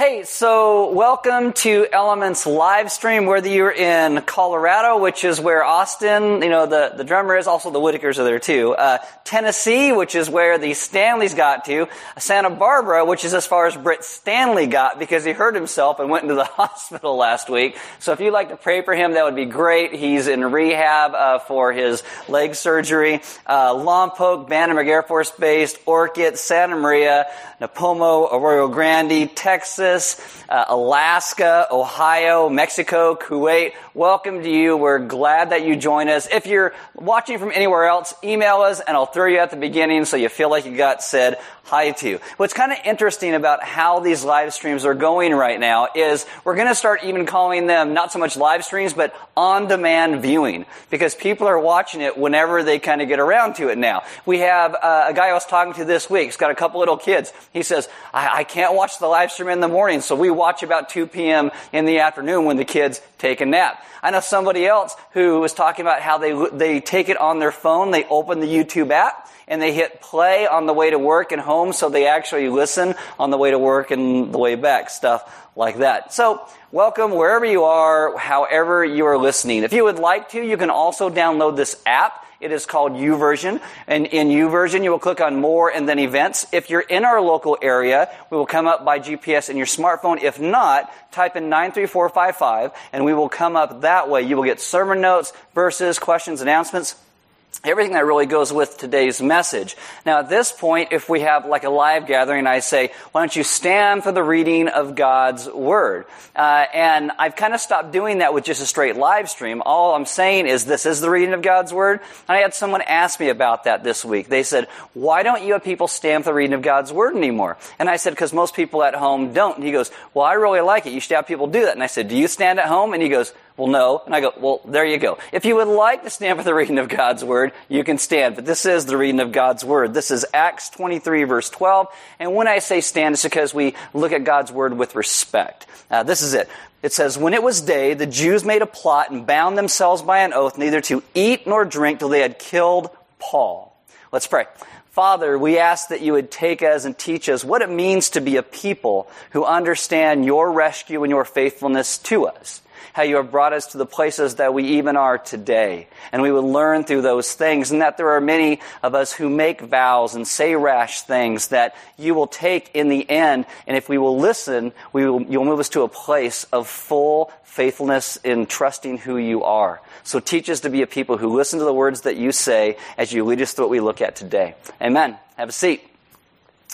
Hey, so welcome to Elements live stream, whether you're in Colorado, which is where Austin, you know, the, the drummer is, also the Whitakers are there too, uh, Tennessee, which is where the Stanleys got to, Santa Barbara, which is as far as Britt Stanley got because he hurt himself and went into the hospital last week. So if you'd like to pray for him, that would be great. He's in rehab uh, for his leg surgery. Uh, Lompoc, Air Force Base, Orcutt, Santa Maria, Nipomo, Arroyo Grande, Texas, uh, Alaska, Ohio, Mexico, Kuwait. Welcome to you. We're glad that you join us. If you're watching from anywhere else, email us and I'll throw you at the beginning so you feel like you got said hi to. What's kind of interesting about how these live streams are going right now is we're going to start even calling them not so much live streams, but on-demand viewing because people are watching it whenever they kind of get around to it now. We have uh, a guy I was talking to this week. He's got a couple little kids. He says, I, I can't watch the live stream in the morning, so we watch about 2 p.m. in the afternoon when the kids take a nap. I know somebody else who was talking about how they, they take it on their phone, they open the YouTube app, and they hit play on the way to work and home so they actually listen on the way to work and the way back, stuff like that. So, welcome wherever you are, however you are listening. If you would like to, you can also download this app. It is called YouVersion. And in YouVersion, you will click on More and then Events. If you're in our local area, we will come up by GPS in your smartphone. If not, type in 93455 and we will come up that way. You will get sermon notes, verses, questions, announcements everything that really goes with today's message. Now, at this point, if we have like a live gathering, I say, why don't you stand for the reading of God's Word? Uh, and I've kind of stopped doing that with just a straight live stream. All I'm saying is this is the reading of God's Word. And I had someone ask me about that this week. They said, why don't you have people stand for the reading of God's Word anymore? And I said, because most people at home don't. And he goes, well, I really like it. You should have people do that. And I said, do you stand at home? And he goes, well, no. And I go, well, there you go. If you would like to stand for the reading of God's Word, you can stand. But this is the reading of God's Word. This is Acts 23 verse 12. And when I say stand, it's because we look at God's Word with respect. Uh, this is it. It says, When it was day, the Jews made a plot and bound themselves by an oath neither to eat nor drink till they had killed Paul. Let's pray. Father, we ask that you would take us and teach us what it means to be a people who understand your rescue and your faithfulness to us how you have brought us to the places that we even are today. And we would learn through those things and that there are many of us who make vows and say rash things that you will take in the end. And if we will listen, we will, you'll move us to a place of full faithfulness in trusting who you are. So teach us to be a people who listen to the words that you say as you lead us through what we look at today. Amen. Have a seat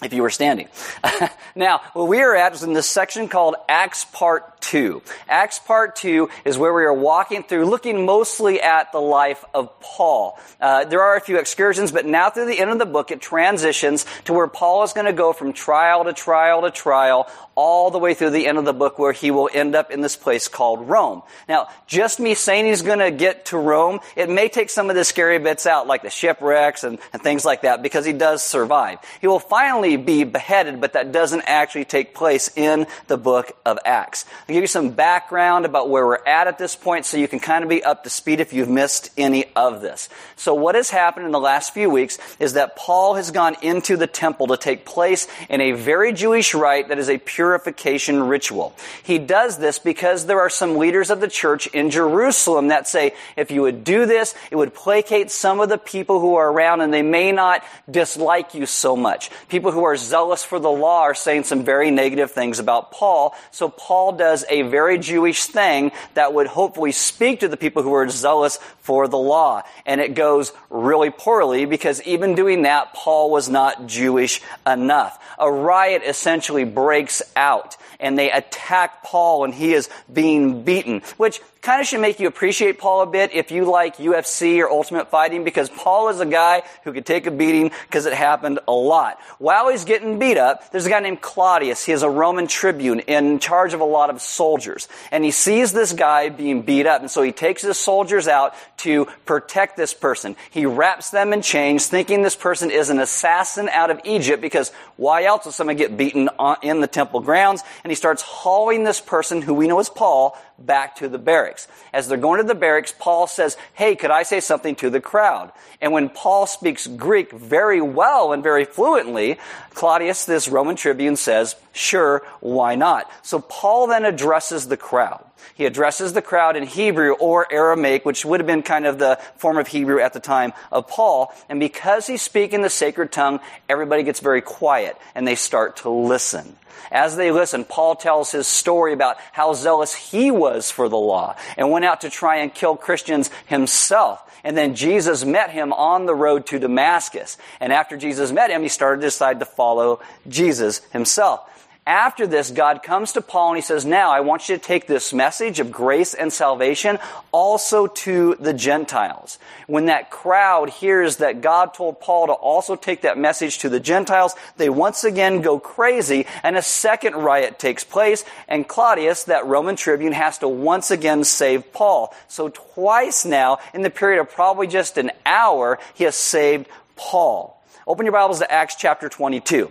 if you were standing. now, where we are at is in this section called Acts Part 2. Acts Part 2 is where we are walking through, looking mostly at the life of Paul. Uh, there are a few excursions, but now through the end of the book, it transitions to where Paul is going to go from trial to trial to trial, all the way through the end of the book where he will end up in this place called Rome. Now, just me saying he's going to get to Rome, it may take some of the scary bits out, like the shipwrecks and, and things like that, because he does survive. He will finally be beheaded, but that doesn't actually take place in the book of Acts. I'll give you some background about where we're at at this point so you can kind of be up to speed if you've missed any of this. So what has happened in the last few weeks is that Paul has gone into the temple to take place in a very Jewish rite that is a pure purification ritual. He does this because there are some leaders of the church in Jerusalem that say, if you would do this, it would placate some of the people who are around and they may not dislike you so much. People who are zealous for the law are saying some very negative things about Paul. So Paul does a very Jewish thing that would hopefully speak to the people who are zealous for the law. And it goes really poorly because even doing that, Paul was not Jewish enough. A riot essentially breaks out and they attack Paul and he is being beaten, which kind of should make you appreciate Paul a bit if you like UFC or Ultimate Fighting because Paul is a guy who could take a beating because it happened a lot. While he's getting beat up, there's a guy named Claudius. He is a Roman tribune in charge of a lot of soldiers. And he sees this guy being beat up. And so he takes his soldiers out to protect this person. He wraps them in chains thinking this person is an assassin out of Egypt because why else would someone get beaten in the temple grounds? And he starts hauling this person who we know as Paul back to the barracks. As they're going to the barracks, Paul says, Hey, could I say something to the crowd? And when Paul speaks Greek very well and very fluently, Claudius, this Roman tribune, says, Sure, why not? So Paul then addresses the crowd. He addresses the crowd in Hebrew or Aramaic, which would have been kind of the form of Hebrew at the time of Paul. And because he's speaking the sacred tongue, everybody gets very quiet and they start to listen. As they listen, Paul tells his story about how zealous he was for the law and went out to try and kill Christians himself. And then Jesus met him on the road to Damascus. And after Jesus met him, he started to decide to follow Jesus himself. After this, God comes to Paul and he says, Now I want you to take this message of grace and salvation also to the Gentiles. When that crowd hears that God told Paul to also take that message to the Gentiles, they once again go crazy and a second riot takes place and Claudius, that Roman tribune, has to once again save Paul. So twice now, in the period of probably just an hour, he has saved Paul. Open your Bibles to Acts chapter 22.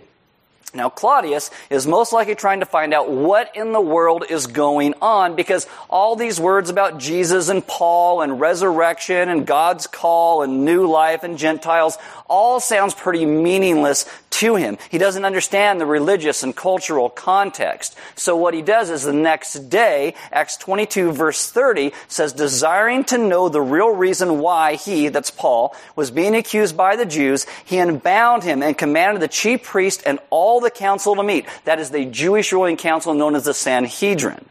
Now, Claudius is most likely trying to find out what in the world is going on because all these words about Jesus and Paul and resurrection and God's call and new life and Gentiles all sounds pretty meaningless to him. He doesn't understand the religious and cultural context. So what he does is the next day, Acts 22 verse 30 says, desiring to know the real reason why he, that's Paul, was being accused by the Jews, he unbound him and commanded the chief priest and all the council to meet. That is the Jewish ruling council known as the Sanhedrin.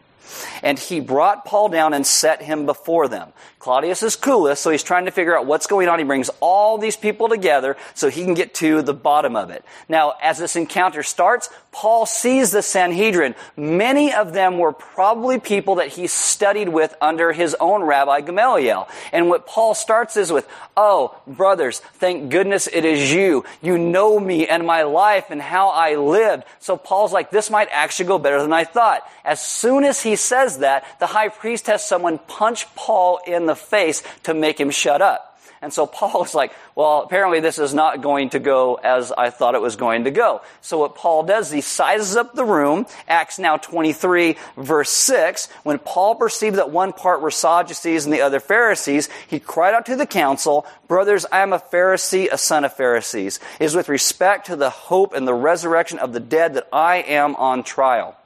And he brought Paul down and set him before them. Claudius is clueless, so he's trying to figure out what's going on. He brings all these people together so he can get to the bottom of it. Now, as this encounter starts, Paul sees the Sanhedrin. Many of them were probably people that he studied with under his own rabbi Gamaliel. And what Paul starts is with, Oh, brothers, thank goodness it is you. You know me and my life and how I lived. So Paul's like, this might actually go better than I thought. As soon as he says that, the high priest has someone punch Paul in the face to make him shut up. And so Paul is like, well, apparently this is not going to go as I thought it was going to go. So what Paul does, he sizes up the room, Acts now 23 verse 6. When Paul perceived that one part were Sadducees and the other Pharisees, he cried out to the council, brothers, I am a Pharisee, a son of Pharisees. It is with respect to the hope and the resurrection of the dead that I am on trial.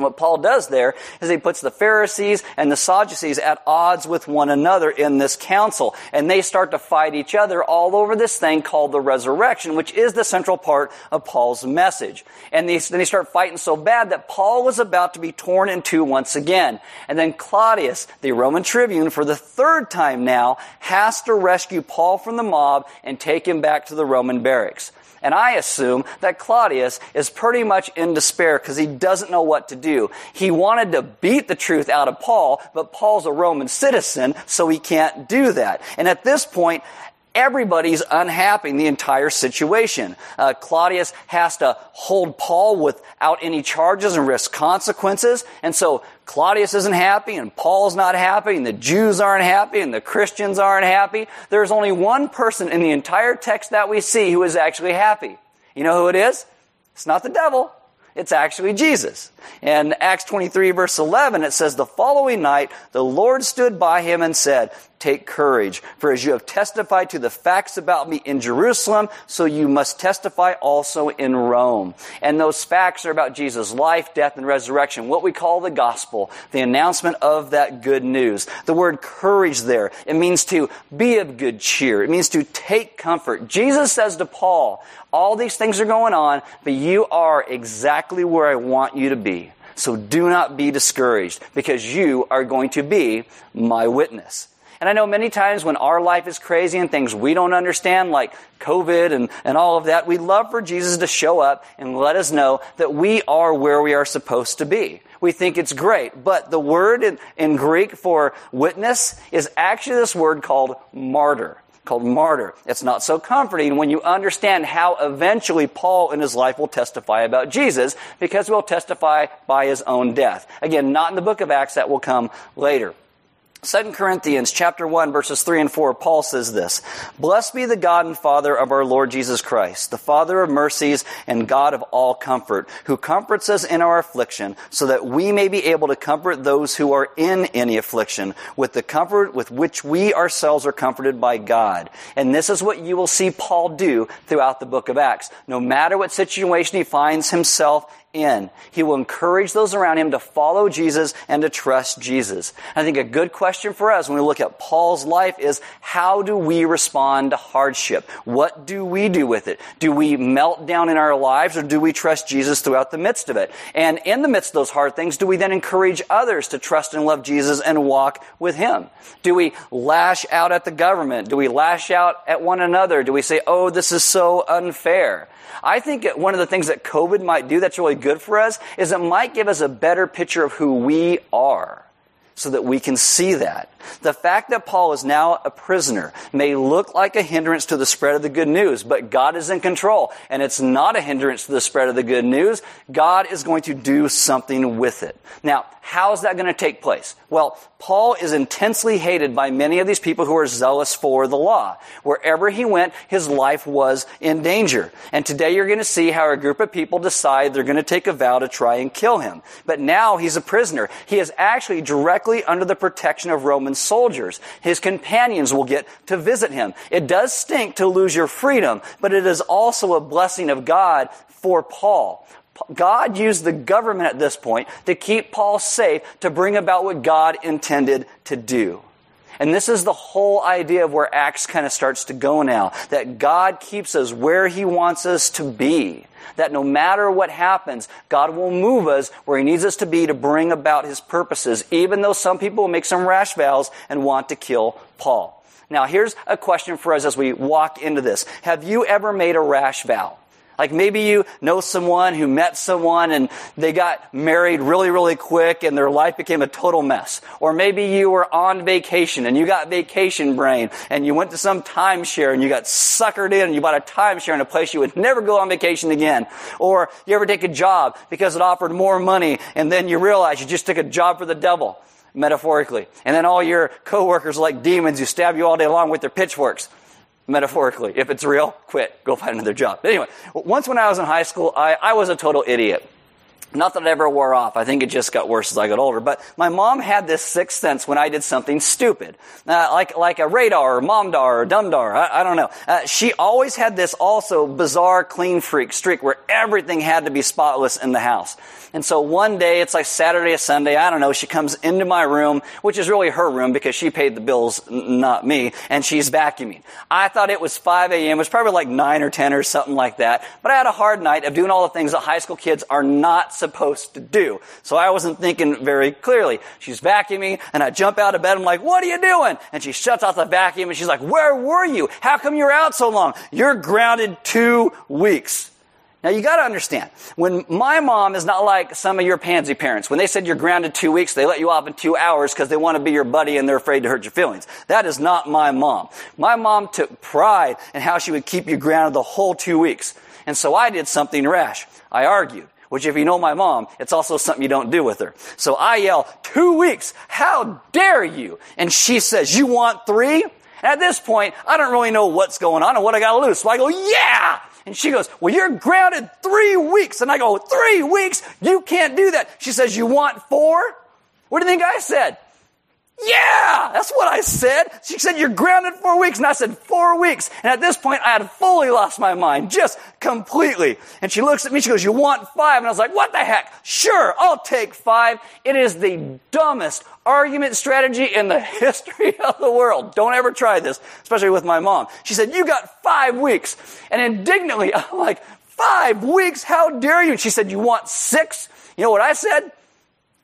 And what Paul does there is he puts the Pharisees and the Sadducees at odds with one another in this council. And they start to fight each other all over this thing called the resurrection, which is the central part of Paul's message. And they, then they start fighting so bad that Paul was about to be torn in two once again. And then Claudius, the Roman tribune, for the third time now, has to rescue Paul from the mob and take him back to the Roman barracks. And I assume that Claudius is pretty much in despair because he doesn't know what to do. He wanted to beat the truth out of Paul, but Paul's a Roman citizen, so he can't do that. And at this point, Everybody's unhappy in the entire situation. Uh, Claudius has to hold Paul without any charges and risk consequences. And so Claudius isn't happy and Paul's not happy and the Jews aren't happy and the Christians aren't happy. There's only one person in the entire text that we see who is actually happy. You know who it is? It's not the devil. It's actually Jesus. In Acts 23 verse 11, it says, The following night, the Lord stood by him and said, Take courage, for as you have testified to the facts about me in Jerusalem, so you must testify also in Rome. And those facts are about Jesus' life, death, and resurrection, what we call the gospel, the announcement of that good news. The word courage there, it means to be of good cheer. It means to take comfort. Jesus says to Paul, all these things are going on, but you are exactly where I want you to be. So do not be discouraged because you are going to be my witness. And I know many times when our life is crazy and things we don't understand, like COVID and, and all of that, we love for Jesus to show up and let us know that we are where we are supposed to be. We think it's great. But the word in, in Greek for witness is actually this word called martyr called martyr. It's not so comforting when you understand how eventually Paul in his life will testify about Jesus because he'll testify by his own death. Again, not in the book of Acts, that will come later. 2 Corinthians chapter 1 verses 3 and 4 Paul says this Blessed be the God and Father of our Lord Jesus Christ the Father of mercies and God of all comfort who comforts us in our affliction so that we may be able to comfort those who are in any affliction with the comfort with which we ourselves are comforted by God. And this is what you will see Paul do throughout the book of Acts. No matter what situation he finds himself in. He will encourage those around him to follow Jesus and to trust Jesus. I think a good question for us when we look at Paul's life is how do we respond to hardship? What do we do with it? Do we melt down in our lives or do we trust Jesus throughout the midst of it? And in the midst of those hard things, do we then encourage others to trust and love Jesus and walk with him? Do we lash out at the government? Do we lash out at one another? Do we say, oh, this is so unfair? I think one of the things that COVID might do that's really good for us is it might give us a better picture of who we are so that we can see that. The fact that Paul is now a prisoner may look like a hindrance to the spread of the good news, but God is in control and it's not a hindrance to the spread of the good news. God is going to do something with it. Now, how is that going to take place? Well, Paul is intensely hated by many of these people who are zealous for the law. Wherever he went, his life was in danger. And today you're going to see how a group of people decide they're going to take a vow to try and kill him. But now he's a prisoner. He is actually directly under the protection of Roman soldiers. His companions will get to visit him. It does stink to lose your freedom, but it is also a blessing of God for Paul. God used the government at this point to keep Paul safe to bring about what God intended to do. And this is the whole idea of where Acts kind of starts to go now. That God keeps us where He wants us to be. That no matter what happens, God will move us where He needs us to be to bring about His purposes, even though some people make some rash vows and want to kill Paul. Now here's a question for us as we walk into this. Have you ever made a rash vow? Like maybe you know someone who met someone and they got married really, really quick and their life became a total mess. Or maybe you were on vacation and you got vacation brain and you went to some timeshare and you got suckered in and you bought a timeshare in a place you would never go on vacation again. Or you ever take a job because it offered more money and then you realize you just took a job for the devil metaphorically. And then all your coworkers are like demons who stab you all day long with their pitchforks metaphorically. If it's real, quit. Go find another job. But anyway, once when I was in high school, I, I was a total idiot. Not that it ever wore off. I think it just got worse as I got older. But my mom had this sixth sense when I did something stupid, uh, like like a radar or momdar or dumdar. I, I don't know. Uh, she always had this also bizarre clean freak streak where everything had to be spotless in the house. And so one day, it's like Saturday or Sunday, I don't know, she comes into my room, which is really her room because she paid the bills, not me, and she's vacuuming. I thought it was 5 a.m. It was probably like 9 or 10 or something like that. But I had a hard night of doing all the things that high school kids are not supposed to do. So I wasn't thinking very clearly. She's vacuuming, and I jump out of bed. I'm like, what are you doing? And she shuts off the vacuum, and she's like, where were you? How come you're out so long? You're grounded two weeks. Now you gotta understand, when my mom is not like some of your pansy parents. When they said you're grounded two weeks, they let you off in two hours because they want to be your buddy and they're afraid to hurt your feelings. That is not my mom. My mom took pride in how she would keep you grounded the whole two weeks. And so I did something rash. I argued. Which if you know my mom, it's also something you don't do with her. So I yell, two weeks, how dare you? And she says, you want three? At this point, I don't really know what's going on and what I gotta lose. So I go, yeah! And she goes, well, you're grounded three weeks. And I go, three weeks? You can't do that. She says, you want four? What do you think I said? Yeah, that's what I said. She said, you're grounded four weeks. And I said, four weeks. And at this point, I had fully lost my mind, just completely. And she looks at me, she goes, you want five? And I was like, what the heck? Sure, I'll take five. It is the dumbest argument strategy in the history of the world. Don't ever try this, especially with my mom. She said, you got five weeks. And indignantly, I'm like, five weeks? How dare you? And she said, you want six? You know what I said?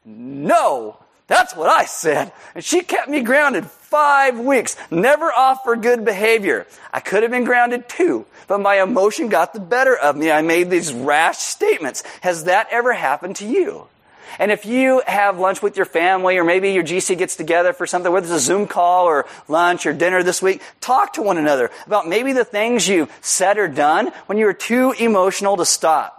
No. That's what I said. And she kept me grounded five weeks, never off for good behavior. I could have been grounded too, but my emotion got the better of me. I made these rash statements. Has that ever happened to you? And if you have lunch with your family or maybe your GC gets together for something, whether it's a Zoom call or lunch or dinner this week, talk to one another about maybe the things you said or done when you were too emotional to stop.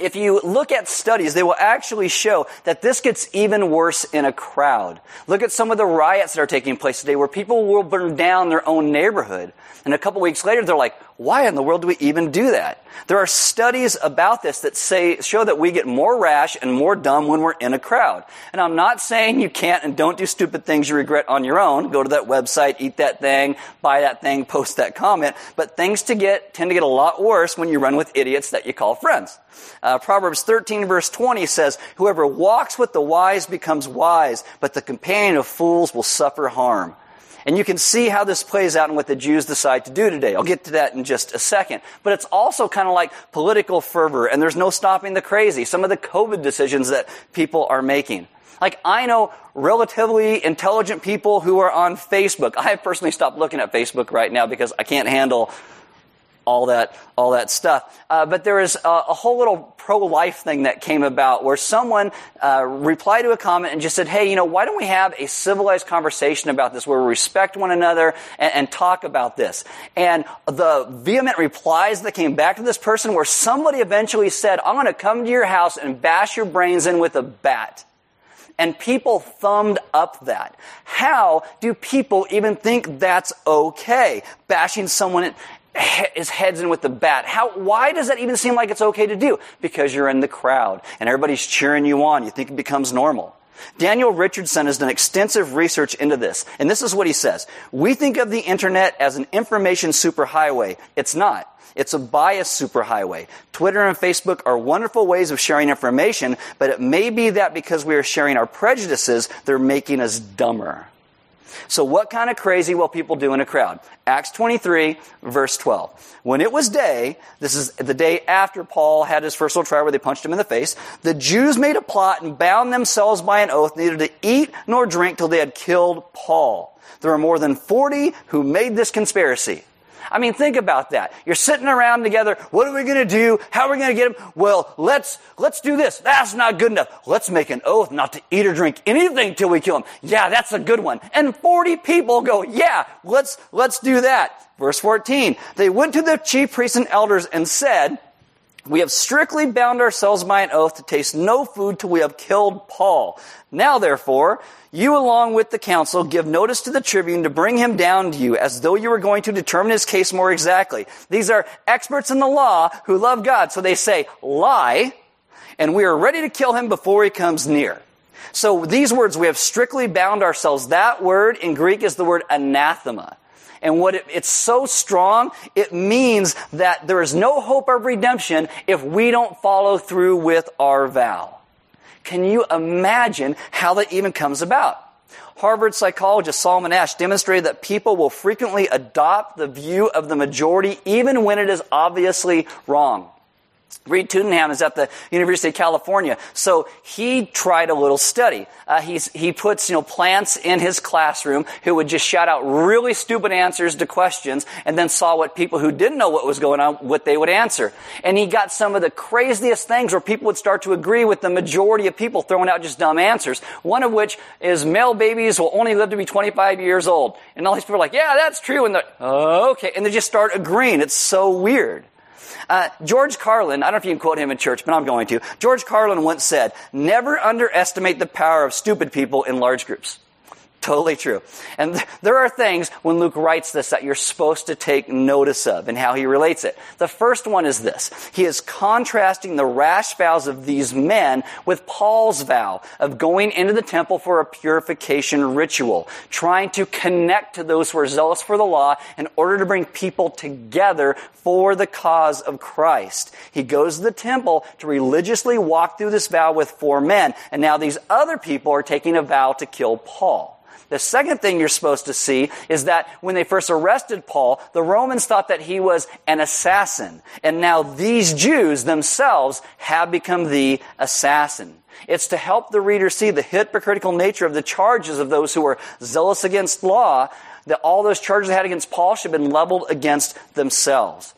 If you look at studies, they will actually show that this gets even worse in a crowd. Look at some of the riots that are taking place today where people will burn down their own neighborhood. And a couple weeks later, they're like, why in the world do we even do that? There are studies about this that say, show that we get more rash and more dumb when we're in a crowd. And I'm not saying you can't and don't do stupid things you regret on your own. Go to that website, eat that thing, buy that thing, post that comment. But things to get, tend to get a lot worse when you run with idiots that you call friends. Uh, Uh, Proverbs 13 verse 20 says, whoever walks with the wise becomes wise, but the companion of fools will suffer harm. And you can see how this plays out in what the Jews decide to do today. I'll get to that in just a second. But it's also kind of like political fervor, and there's no stopping the crazy. Some of the COVID decisions that people are making. Like, I know relatively intelligent people who are on Facebook. I have personally stopped looking at Facebook right now because I can't handle all that, all that stuff. Uh, but there is a, a whole little pro-life thing that came about where someone uh, replied to a comment and just said, "Hey, you know, why don't we have a civilized conversation about this where we respect one another and, and talk about this?" And the vehement replies that came back to this person, where somebody eventually said, "I'm going to come to your house and bash your brains in with a bat." And people thumbed up that. How do people even think that's okay? Bashing someone his head's in with the bat. How, why does that even seem like it's okay to do? Because you're in the crowd and everybody's cheering you on. You think it becomes normal. Daniel Richardson has done extensive research into this, and this is what he says. We think of the internet as an information superhighway. It's not. It's a bias superhighway. Twitter and Facebook are wonderful ways of sharing information, but it may be that because we are sharing our prejudices, they're making us dumber. So what kind of crazy will people do in a crowd? Acts 23, verse 12. When it was day, this is the day after Paul had his first little trial where they punched him in the face, the Jews made a plot and bound themselves by an oath neither to eat nor drink till they had killed Paul. There were more than 40 who made this conspiracy. I mean, think about that. You're sitting around together. What are we going to do? How are we going to get him? Well, let's, let's do this. That's not good enough. Let's make an oath not to eat or drink anything till we kill him. Yeah, that's a good one. And 40 people go, yeah, let's, let's do that. Verse 14. They went to the chief priests and elders and said, we have strictly bound ourselves by an oath to taste no food till we have killed Paul. Now therefore, you along with the council give notice to the tribune to bring him down to you as though you were going to determine his case more exactly. These are experts in the law who love God. So they say, lie, and we are ready to kill him before he comes near. So these words, we have strictly bound ourselves. That word in Greek is the word anathema. And what it, it's so strong, it means that there is no hope of redemption if we don't follow through with our vow. Can you imagine how that even comes about? Harvard psychologist Solomon Asch demonstrated that people will frequently adopt the view of the majority even when it is obviously wrong. Read Tuddenham is at the University of California, so he tried a little study. Uh, he puts you know plants in his classroom who would just shout out really stupid answers to questions, and then saw what people who didn't know what was going on what they would answer. And he got some of the craziest things where people would start to agree with the majority of people throwing out just dumb answers. One of which is male babies will only live to be 25 years old, and all these people are like, "Yeah, that's true," and they're okay, and they just start agreeing. It's so weird. Uh, George Carlin, I don't know if you can quote him in church, but I'm going to. George Carlin once said, never underestimate the power of stupid people in large groups. Totally true. And th- there are things when Luke writes this that you're supposed to take notice of and how he relates it. The first one is this. He is contrasting the rash vows of these men with Paul's vow of going into the temple for a purification ritual, trying to connect to those who are zealous for the law in order to bring people together for the cause of Christ. He goes to the temple to religiously walk through this vow with four men, and now these other people are taking a vow to kill Paul. The second thing you're supposed to see is that when they first arrested Paul, the Romans thought that he was an assassin. And now these Jews themselves have become the assassin. It's to help the reader see the hypocritical nature of the charges of those who were zealous against law, that all those charges they had against Paul should have been leveled against themselves.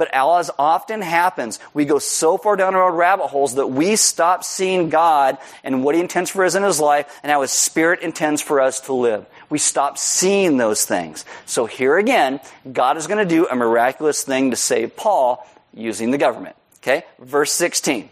But as often happens, we go so far down our rabbit holes that we stop seeing God and what He intends for us in His life and how His Spirit intends for us to live. We stop seeing those things. So here again, God is going to do a miraculous thing to save Paul using the government. Okay, verse 16.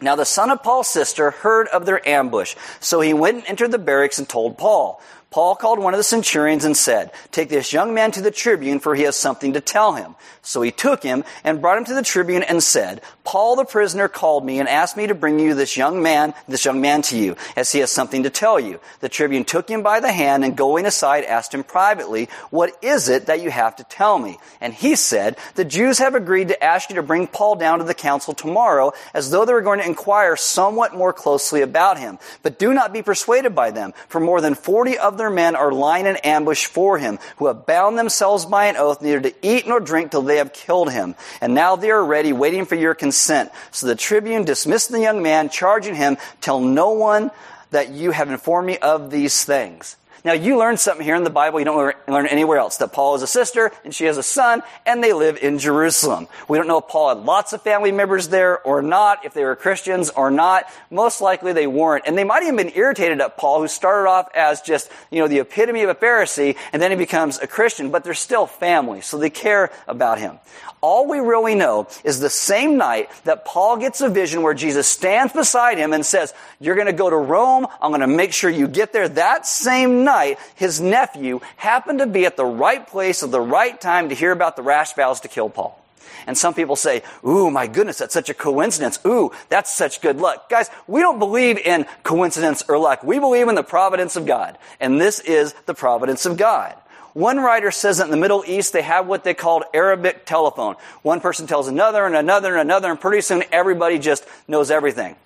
Now the son of Paul's sister heard of their ambush, so he went and entered the barracks and told Paul. Paul called one of the centurions and said, Take this young man to the tribune, for he has something to tell him. So he took him and brought him to the tribune and said, Paul the prisoner called me and asked me to bring you this young man, this young man to you, as he has something to tell you. The tribune took him by the hand and going aside asked him privately, What is it that you have to tell me? And he said, The Jews have agreed to ask you to bring Paul down to the council tomorrow, as though they were going to inquire somewhat more closely about him. But do not be persuaded by them, for more than forty of their men are lying in ambush for him, who have bound themselves by an oath neither to eat nor drink till they have killed him. And now they are ready, waiting for your consent. So the tribune dismissed the young man, charging him, tell no one that you have informed me of these things. Now you learn something here in the Bible you don't learn anywhere else. That Paul is a sister and she has a son and they live in Jerusalem. We don't know if Paul had lots of family members there or not, if they were Christians or not. Most likely they weren't. And they might even been irritated at Paul who started off as just, you know, the epitome of a Pharisee and then he becomes a Christian, but they're still family. So they care about him. All we really know is the same night that Paul gets a vision where Jesus stands beside him and says, you're going to go to Rome. I'm going to make sure you get there. That same night, his nephew happened to be at the right place at the right time to hear about the rash vows to kill Paul. And some people say, ooh, my goodness, that's such a coincidence. Ooh, that's such good luck. Guys, we don't believe in coincidence or luck. We believe in the providence of God. And this is the providence of God. One writer says that in the Middle East they have what they called Arabic telephone. One person tells another and another and another, and pretty soon everybody just knows everything.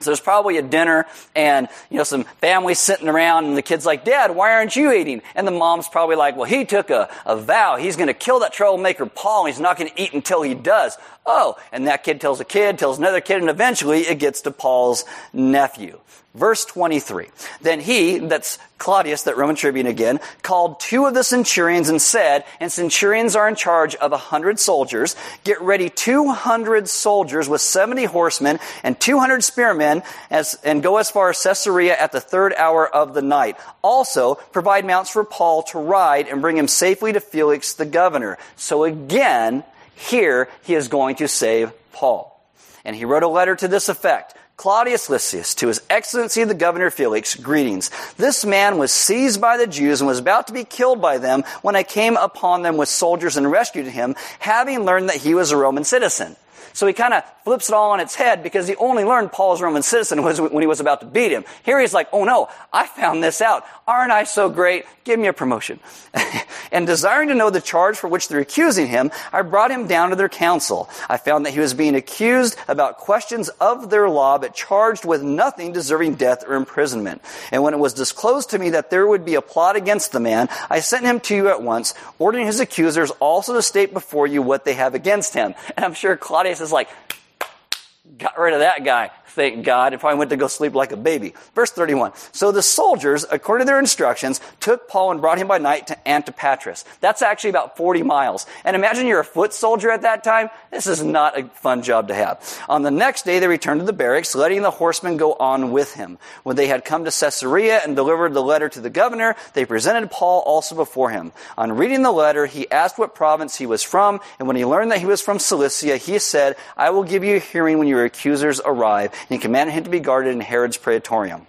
So there's probably a dinner and, you know, some family sitting around and the kid's like, Dad, why aren't you eating? And the mom's probably like, well, he took a, a vow. He's going to kill that troublemaker Paul and he's not going to eat until he does. Oh, and that kid tells a kid, tells another kid, and eventually it gets to Paul's nephew. Verse 23. Then he, that's Claudius, that Roman tribune again, called two of the centurions and said, and centurions are in charge of a hundred soldiers, get ready 200 soldiers with 70 horsemen and 200 spearmen as, and go as far as Caesarea at the third hour of the night. Also, provide mounts for Paul to ride and bring him safely to Felix the governor. So again, here he is going to save Paul. And he wrote a letter to this effect. Claudius Lysias, to His Excellency the Governor Felix, greetings. This man was seized by the Jews and was about to be killed by them when I came upon them with soldiers and rescued him, having learned that he was a Roman citizen. So he kind of flips it all on its head because he only learned Paul's Roman citizen was when he was about to beat him. Here he's like, oh no, I found this out. Aren't I so great? Give me a promotion. and desiring to know the charge for which they're accusing him, I brought him down to their council. I found that he was being accused about questions of their law, but charged with nothing deserving death or imprisonment. And when it was disclosed to me that there would be a plot against the man, I sent him to you at once, ordering his accusers also to state before you what they have against him. And I'm sure Claudius is like, got rid of that guy thank God, and probably went to go sleep like a baby. Verse 31. So the soldiers, according to their instructions, took Paul and brought him by night to Antipatris. That's actually about 40 miles. And imagine you're a foot soldier at that time. This is not a fun job to have. On the next day, they returned to the barracks, letting the horsemen go on with him. When they had come to Caesarea and delivered the letter to the governor, they presented Paul also before him. On reading the letter, he asked what province he was from, and when he learned that he was from Cilicia, he said, I will give you a hearing when your accusers arrive and he commanded him to be guarded in Herod's praetorium.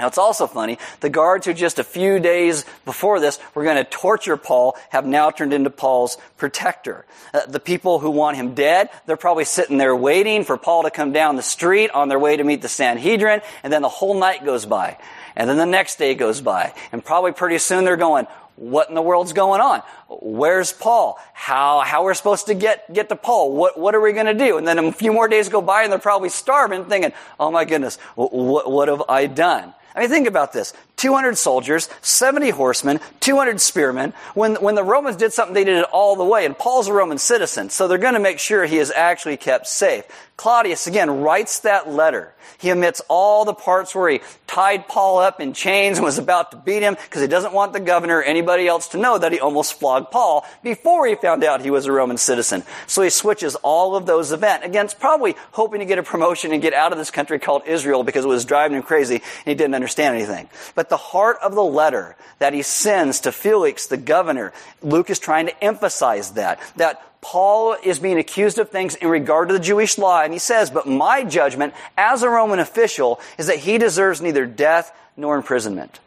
Now it's also funny, the guards who just a few days before this were going to torture Paul have now turned into Paul's protector. Uh, the people who want him dead, they're probably sitting there waiting for Paul to come down the street on their way to meet the Sanhedrin, and then the whole night goes by. And then the next day goes by. And probably pretty soon they're going, what in the world's going on? Where's Paul? How, how we're supposed to get, get to Paul? What, what are we going to do? And then a few more days go by and they're probably starving thinking, oh my goodness, what, what have I done? I mean, think about this. 200 soldiers, 70 horsemen, 200 spearmen. When, when the Romans did something, they did it all the way. And Paul's a Roman citizen, so they're going to make sure he is actually kept safe. Claudius, again, writes that letter. He omits all the parts where he tied Paul up in chains and was about to beat him because he doesn't want the governor or anybody else to know that he almost flogged Paul before he found out he was a Roman citizen. So he switches all of those events. Again, it's probably hoping to get a promotion and get out of this country called Israel because it was driving him crazy and he didn't understand anything. But the heart of the letter that he sends to Felix, the governor, Luke is trying to emphasize that. That Paul is being accused of things in regard to the Jewish law, and he says, But my judgment as a Roman official is that he deserves neither death nor imprisonment.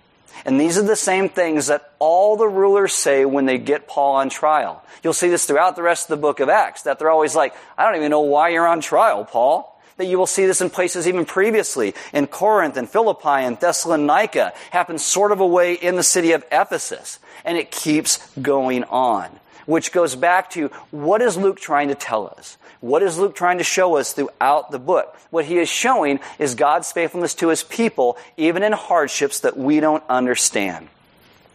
And these are the same things that all the rulers say when they get Paul on trial. You'll see this throughout the rest of the book of Acts, that they're always like, I don't even know why you're on trial, Paul. That you will see this in places even previously, in Corinth and Philippi and Thessalonica, happens sort of away in the city of Ephesus. And it keeps going on. Which goes back to, what is Luke trying to tell us? What is Luke trying to show us throughout the book? What he is showing is God's faithfulness to his people, even in hardships that we don't understand.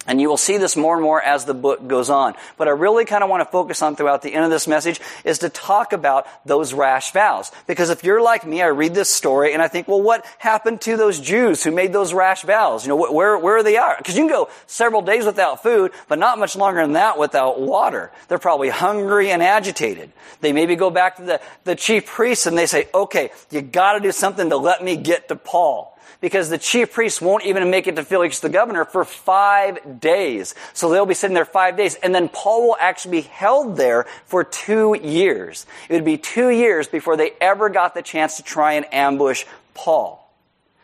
And you will see this more and more as the book goes on. But I really kind of want to focus on throughout the end of this message is to talk about those rash vows. Because if you're like me, I read this story and I think, well, what happened to those Jews who made those rash vows? You know, where, where are they at? Because you can go several days without food, but not much longer than that without water. They're probably hungry and agitated. They maybe go back to the, the chief priests and they say, okay, you gotta do something to let me get to Paul because the chief priests won't even make it to Felix the governor for five days. So they'll be sitting there five days. And then Paul will actually be held there for two years. It would be two years before they ever got the chance to try and ambush Paul.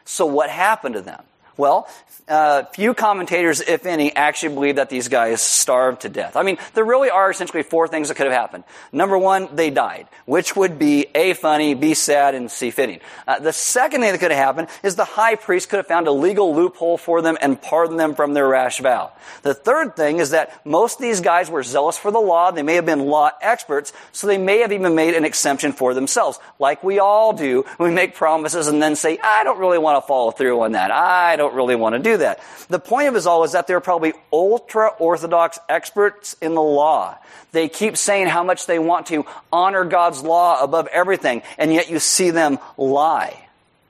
So what happened to them? Well, uh, few commentators, if any, actually believe that these guys starved to death. I mean, there really are essentially four things that could have happened. Number one, they died, which would be A, funny, B, sad, and C, fitting. Uh, the second thing that could have happened is the high priest could have found a legal loophole for them and pardoned them from their rash vow. The third thing is that most of these guys were zealous for the law. They may have been law experts, so they may have even made an exemption for themselves, like we all do we make promises and then say, I don't really want to follow through on that. I don't really want to do that. The point of it all is that they're probably ultra orthodox experts in the law. They keep saying how much they want to honor God's law above everything, and yet you see them lie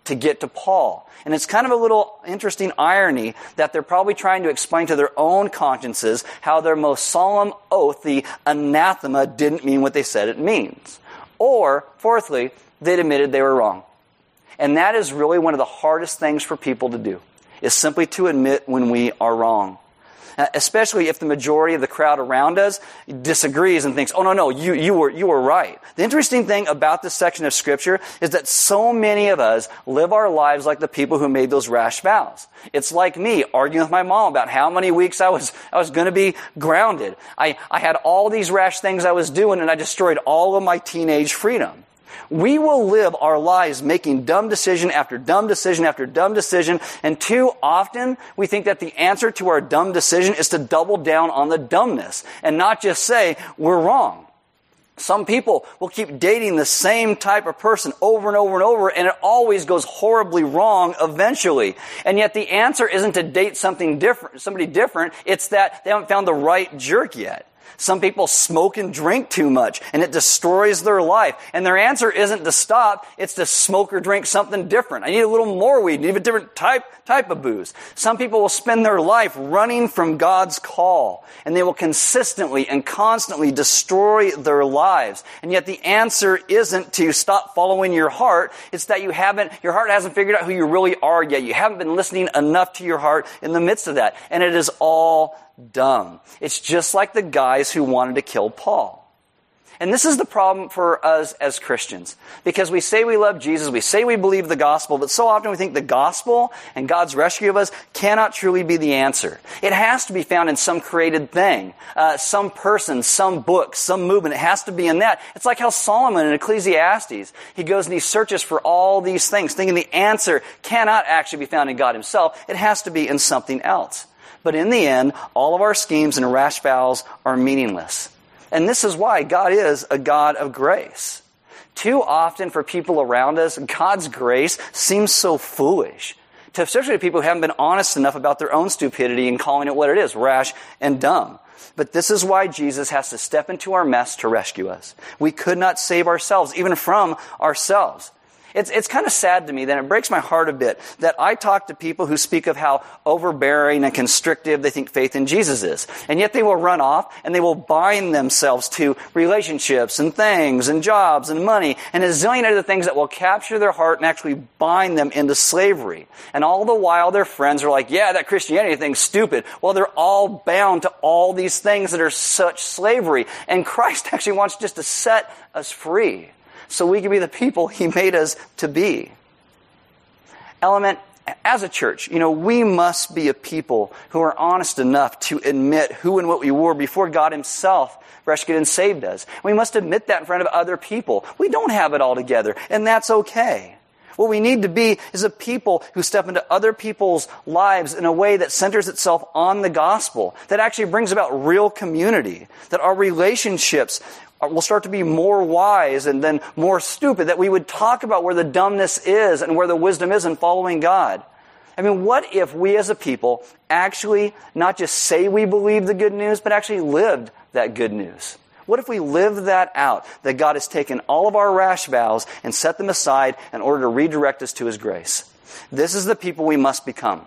to get to Paul. And it's kind of a little interesting irony that they're probably trying to explain to their own consciences how their most solemn oath, the anathema, didn't mean what they said it means. Or, fourthly, they'd admitted they were wrong. And that is really one of the hardest things for people to do is simply to admit when we are wrong. Uh, especially if the majority of the crowd around us disagrees and thinks, oh no, no, you, you were, you were right. The interesting thing about this section of scripture is that so many of us live our lives like the people who made those rash vows. It's like me arguing with my mom about how many weeks I was, I was gonna be grounded. I, I had all these rash things I was doing and I destroyed all of my teenage freedom. We will live our lives making dumb decision after dumb decision after dumb decision, and too often we think that the answer to our dumb decision is to double down on the dumbness and not just say, we're wrong. Some people will keep dating the same type of person over and over and over, and it always goes horribly wrong eventually. And yet the answer isn't to date something different, somebody different, it's that they haven't found the right jerk yet. Some people smoke and drink too much and it destroys their life. And their answer isn't to stop, it's to smoke or drink something different. I need a little more weed, I need a different type, type of booze. Some people will spend their life running from God's call and they will consistently and constantly destroy their lives. And yet the answer isn't to stop following your heart. It's that you haven't, your heart hasn't figured out who you really are yet. You haven't been listening enough to your heart in the midst of that. And it is all dumb. It's just like the guys who wanted to kill Paul. And this is the problem for us as Christians. Because we say we love Jesus, we say we believe the gospel, but so often we think the gospel and God's rescue of us cannot truly be the answer. It has to be found in some created thing, uh, some person, some book, some movement. It has to be in that. It's like how Solomon in Ecclesiastes, he goes and he searches for all these things, thinking the answer cannot actually be found in God himself. It has to be in something else. But in the end, all of our schemes and rash vows are meaningless. And this is why God is a God of grace. Too often for people around us, God's grace seems so foolish. To, especially to people who haven't been honest enough about their own stupidity and calling it what it is, rash and dumb. But this is why Jesus has to step into our mess to rescue us. We could not save ourselves, even from ourselves. It's, it's kind of sad to me that it breaks my heart a bit that I talk to people who speak of how overbearing and constrictive they think faith in Jesus is. And yet they will run off and they will bind themselves to relationships and things and jobs and money and a zillion other things that will capture their heart and actually bind them into slavery. And all the while their friends are like, yeah, that Christianity thing's stupid. Well, they're all bound to all these things that are such slavery. And Christ actually wants just to set us free so we can be the people He made us to be. Element, as a church, you know, we must be a people who are honest enough to admit who and what we were before God Himself rescued and saved us. We must admit that in front of other people. We don't have it all together, and that's okay. What we need to be is a people who step into other people's lives in a way that centers itself on the gospel, that actually brings about real community, that our relationships Uh, will start to be more wise and then more stupid, that we would talk about where the dumbness is and where the wisdom is in following God. I mean, what if we as a people actually not just say we believe the good news, but actually lived that good news? What if we live that out? That God has taken all of our rash vows and set them aside in order to redirect us to His grace. This is the people we must become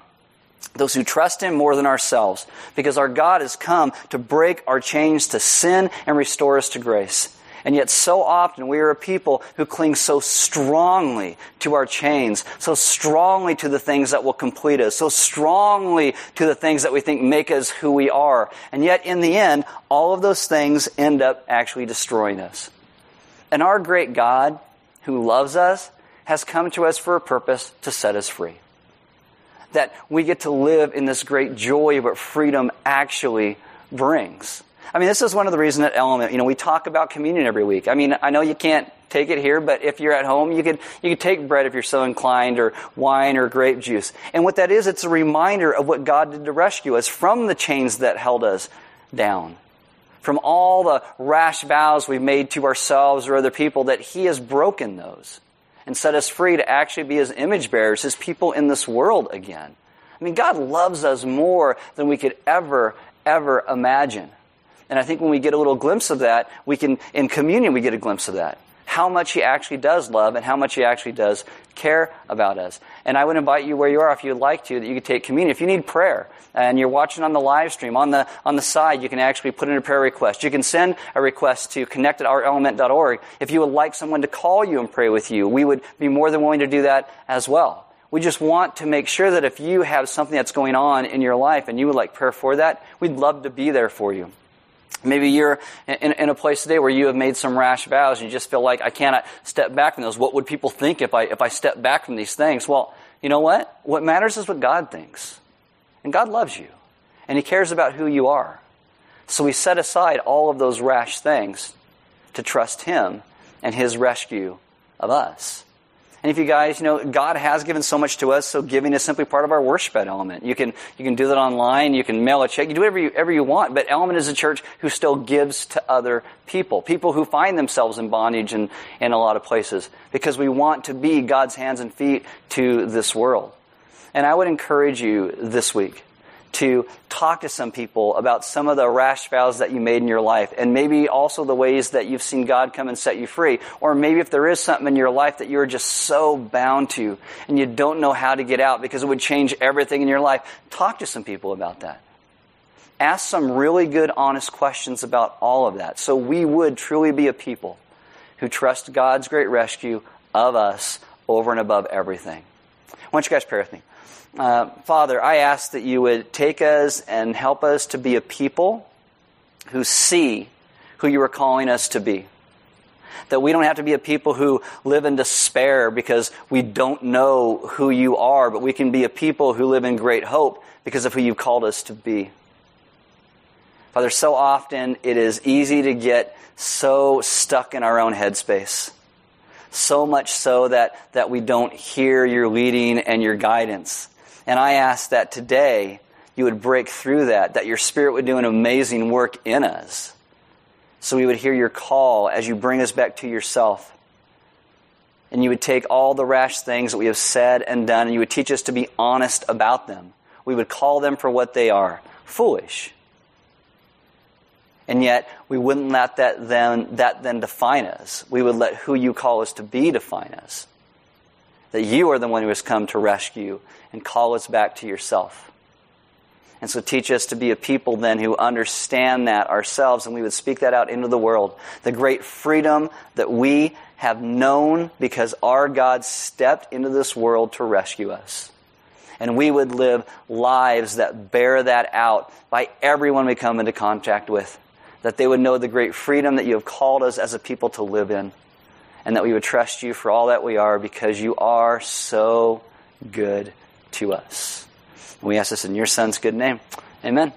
those who trust Him more than ourselves, because our God has come to break our chains to sin and restore us to grace. And yet so often we are a people who cling so strongly to our chains, so strongly to the things that will complete us, so strongly to the things that we think make us who we are. And yet in the end, all of those things end up actually destroying us. And our great God, who loves us, has come to us for a purpose to set us free that we get to live in this great joy of what freedom actually brings. I mean, this is one of the reasons that element, you know, we talk about communion every week. I mean, I know you can't take it here, but if you're at home, you could, you could take bread if you're so inclined, or wine or grape juice. And what that is, it's a reminder of what God did to rescue us from the chains that held us down. From all the rash vows we've made to ourselves or other people, that He has broken those and set us free to actually be his image bearers, his people in this world again. I mean, God loves us more than we could ever, ever imagine. And I think when we get a little glimpse of that, we can, in communion, we get a glimpse of that. How much He actually does love and how much He actually does care about us. And I would invite you where you are, if you'd like to, that you could take communion. If you need prayer and you're watching on the live stream, on the, on the side, you can actually put in a prayer request. You can send a request to connect at ourelement.org. If you would like someone to call you and pray with you, we would be more than willing to do that as well. We just want to make sure that if you have something that's going on in your life and you would like prayer for that, we'd love to be there for you. Maybe you're in, in, a place today where you have made some rash vows and you just feel like I cannot step back from those. What would people think if I, if I step back from these things? Well, you know what? What matters is what God thinks. And God loves you. And He cares about who you are. So we set aside all of those rash things to trust Him and His rescue of us. And if you guys, you know, God has given so much to us, so giving is simply part of our worship Element. You can, you can do that online, you can mail a check, you do whatever you, whatever you want, but Element is a church who still gives to other people. People who find themselves in bondage in, in a lot of places. Because we want to be God's hands and feet to this world. And I would encourage you this week to talk to some people about some of the rash vows that you made in your life and maybe also the ways that you've seen God come and set you free. Or maybe if there is something in your life that you're just so bound to and you don't know how to get out because it would change everything in your life, talk to some people about that. Ask some really good, honest questions about all of that so we would truly be a people who trust God's great rescue of us over and above everything. Why don't you guys pray with me? Uh, Father, I ask that you would take us and help us to be a people who see who you are calling us to be. That we don't have to be a people who live in despair because we don't know who you are, but we can be a people who live in great hope because of who you've called us to be. Father, so often it is easy to get so stuck in our own headspace. So much so that, that we don't hear your leading and your guidance. And I ask that today you would break through that, that your Spirit would do an amazing work in us. So we would hear your call as you bring us back to yourself. And you would take all the rash things that we have said and done, and you would teach us to be honest about them. We would call them for what they are foolish. And yet, we wouldn't let that then, that then define us. We would let who you call us to be define us. That you are the one who has come to rescue and call us back to yourself. And so teach us to be a people then who understand that ourselves and we would speak that out into the world. The great freedom that we have known because our God stepped into this world to rescue us. And we would live lives that bear that out by everyone we come into contact with. That they would know the great freedom that you have called us as a people to live in. And that we would trust you for all that we are because you are so good to us. And We ask this in your son's good name. Amen.